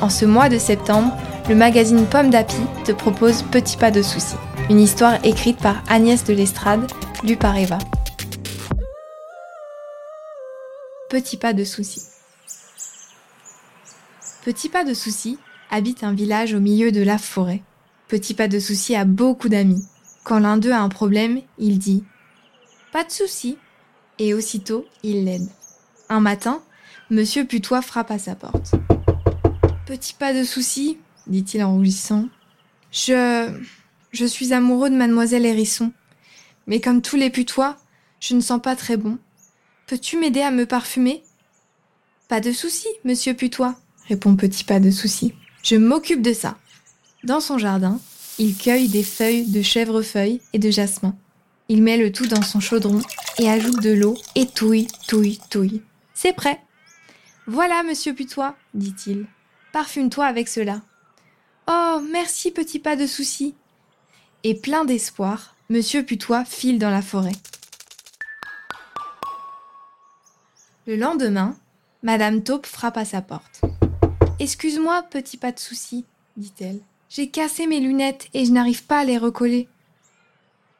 En ce mois de septembre, le magazine Pomme d'Api te propose Petit pas de soucis, une histoire écrite par Agnès de l'Estrade, lue par Eva. Petit pas de soucis. Petit pas de soucis habite un village au milieu de la forêt. Petit pas de soucis a beaucoup d'amis. Quand l'un d'eux a un problème, il dit ⁇ Pas de soucis !⁇ et aussitôt, il l'aide. Un matin, Monsieur Putois frappe à sa porte. Petit pas de souci, dit-il en rougissant. Je. Je suis amoureux de mademoiselle Hérisson. Mais comme tous les putois, je ne sens pas très bon. Peux-tu m'aider à me parfumer? Pas de souci, monsieur putois, répond Petit pas de souci. Je m'occupe de ça. Dans son jardin, il cueille des feuilles de chèvrefeuille et de jasmin. Il met le tout dans son chaudron et ajoute de l'eau et touille, touille, touille. C'est prêt. Voilà, monsieur Putois, dit-il. Parfume-toi avec cela. Oh, merci, petit pas de souci. Et plein d'espoir, Monsieur Putois file dans la forêt. Le lendemain, Madame Taupe frappe à sa porte. Excuse-moi, petit pas de souci, dit-elle. J'ai cassé mes lunettes et je n'arrive pas à les recoller.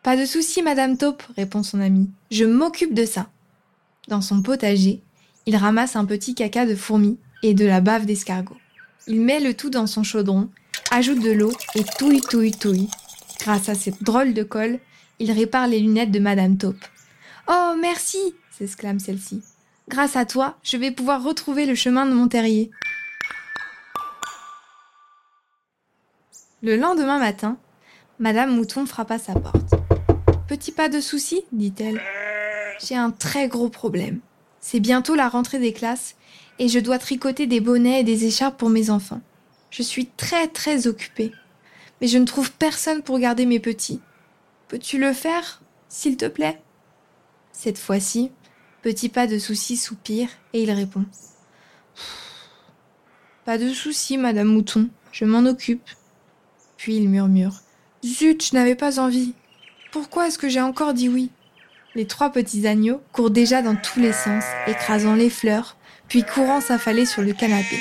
Pas de souci, Madame Taupe, répond son amie. Je m'occupe de ça. Dans son potager, il ramasse un petit caca de fourmis et de la bave d'escargot. Il met le tout dans son chaudron, ajoute de l'eau et touille, touille, touille. Grâce à cette drôle de colle, il répare les lunettes de Madame Taupe. Oh, merci s'exclame celle-ci. Grâce à toi, je vais pouvoir retrouver le chemin de mon terrier. Le lendemain matin, Madame Mouton frappa sa porte. Petit pas de souci, dit-elle. J'ai un très gros problème. C'est bientôt la rentrée des classes et je dois tricoter des bonnets et des écharpes pour mes enfants. Je suis très très occupée. Mais je ne trouve personne pour garder mes petits. Peux-tu le faire, s'il te plaît? Cette fois-ci, Petit pas de souci soupire et il répond. Pas de souci, Madame Mouton, je m'en occupe. Puis il murmure. Zut, je n'avais pas envie. Pourquoi est-ce que j'ai encore dit oui? Les trois petits agneaux courent déjà dans tous les sens, écrasant les fleurs, puis courant s'affaler sur le canapé.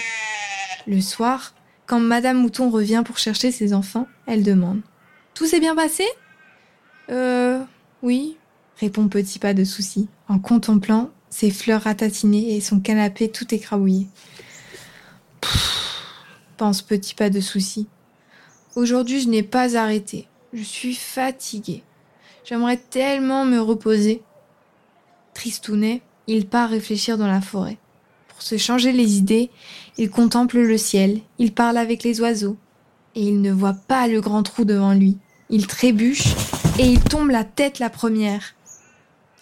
Le soir, quand Madame Mouton revient pour chercher ses enfants, elle demande Tout s'est bien passé? Euh. Oui, répond Petit Pas de Souci, en contemplant ses fleurs ratatinées et son canapé tout écrabouillé. pense Petit Pas de Souci. Aujourd'hui, je n'ai pas arrêté. Je suis fatiguée. J'aimerais tellement me reposer. Tristounet, il part réfléchir dans la forêt. Pour se changer les idées, il contemple le ciel, il parle avec les oiseaux, et il ne voit pas le grand trou devant lui. Il trébuche et il tombe la tête la première.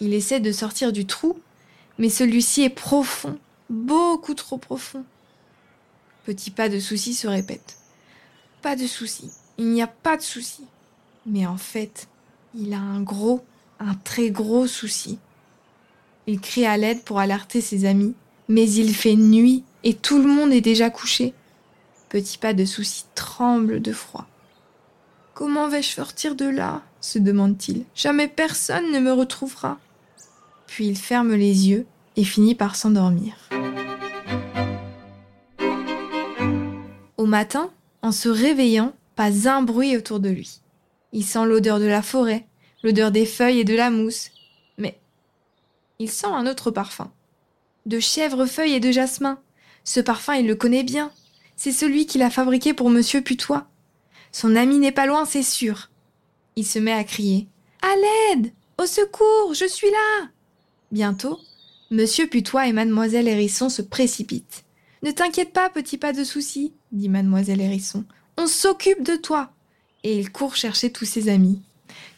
Il essaie de sortir du trou, mais celui-ci est profond, beaucoup trop profond. Petit pas de souci se répète. Pas de souci, il n'y a pas de souci. Mais en fait, il a un gros, un très gros souci. Il crie à l'aide pour alerter ses amis, mais il fait nuit et tout le monde est déjà couché. Petit pas de souci tremble de froid. Comment vais-je sortir de là se demande-t-il. Jamais personne ne me retrouvera. Puis il ferme les yeux et finit par s'endormir. Au matin, en se réveillant, pas un bruit autour de lui. Il sent l'odeur de la forêt, l'odeur des feuilles et de la mousse. Mais il sent un autre parfum de chèvrefeuille et de jasmin. Ce parfum, il le connaît bien. C'est celui qu'il a fabriqué pour monsieur Putois. Son ami n'est pas loin, c'est sûr. Il se met à crier. À l'aide! Au secours! Je suis là! Bientôt, monsieur Putois et mademoiselle Hérisson se précipitent. Ne t'inquiète pas, petit pas de souci, dit mademoiselle Hérisson. On s'occupe de toi. Et il court chercher tous ses amis.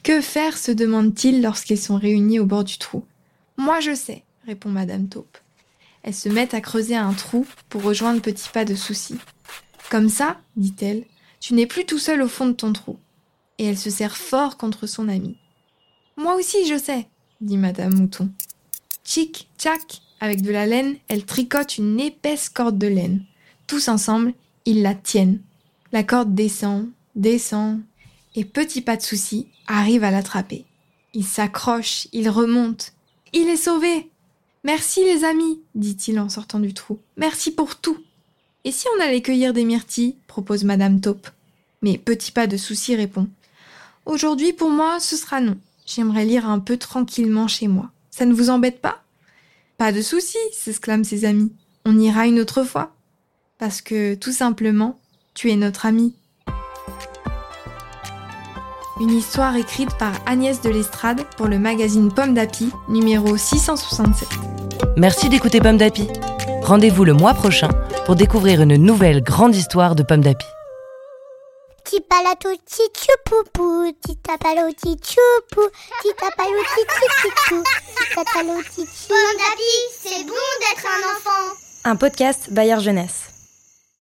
Que faire se demande-t-il lorsqu'ils sont réunis au bord du trou. Moi je sais, répond madame Taupe. Elles se mettent à creuser un trou pour rejoindre Petit Pas de Souci. Comme ça, dit-elle, tu n'es plus tout seul au fond de ton trou. Et elle se serre fort contre son amie. Moi aussi, je sais, dit Madame Mouton. Tchic, tchac, avec de la laine, elle tricote une épaisse corde de laine. Tous ensemble, ils la tiennent. La corde descend, descend, et Petit Pas de Souci arrive à l'attraper. Il s'accroche, il remonte. Il est sauvé Merci les amis, dit-il en sortant du trou. Merci pour tout. Et si on allait cueillir des myrtilles propose Madame Taupe. Mais Petit Pas de Souci répond. Aujourd'hui, pour moi, ce sera non. J'aimerais lire un peu tranquillement chez moi. Ça ne vous embête pas? Pas de souci, s'exclament ses amis. On ira une autre fois. Parce que, tout simplement, tu es notre ami. Une histoire écrite par Agnès de l'Estrade pour le magazine Pomme d'Api, numéro 667. Merci d'écouter Pomme d'Api. Rendez-vous le mois prochain pour découvrir une nouvelle grande histoire de Pomme d'Api. Pomme d'api, c'est bon d'être un enfant. Un podcast Bayard Jeunesse.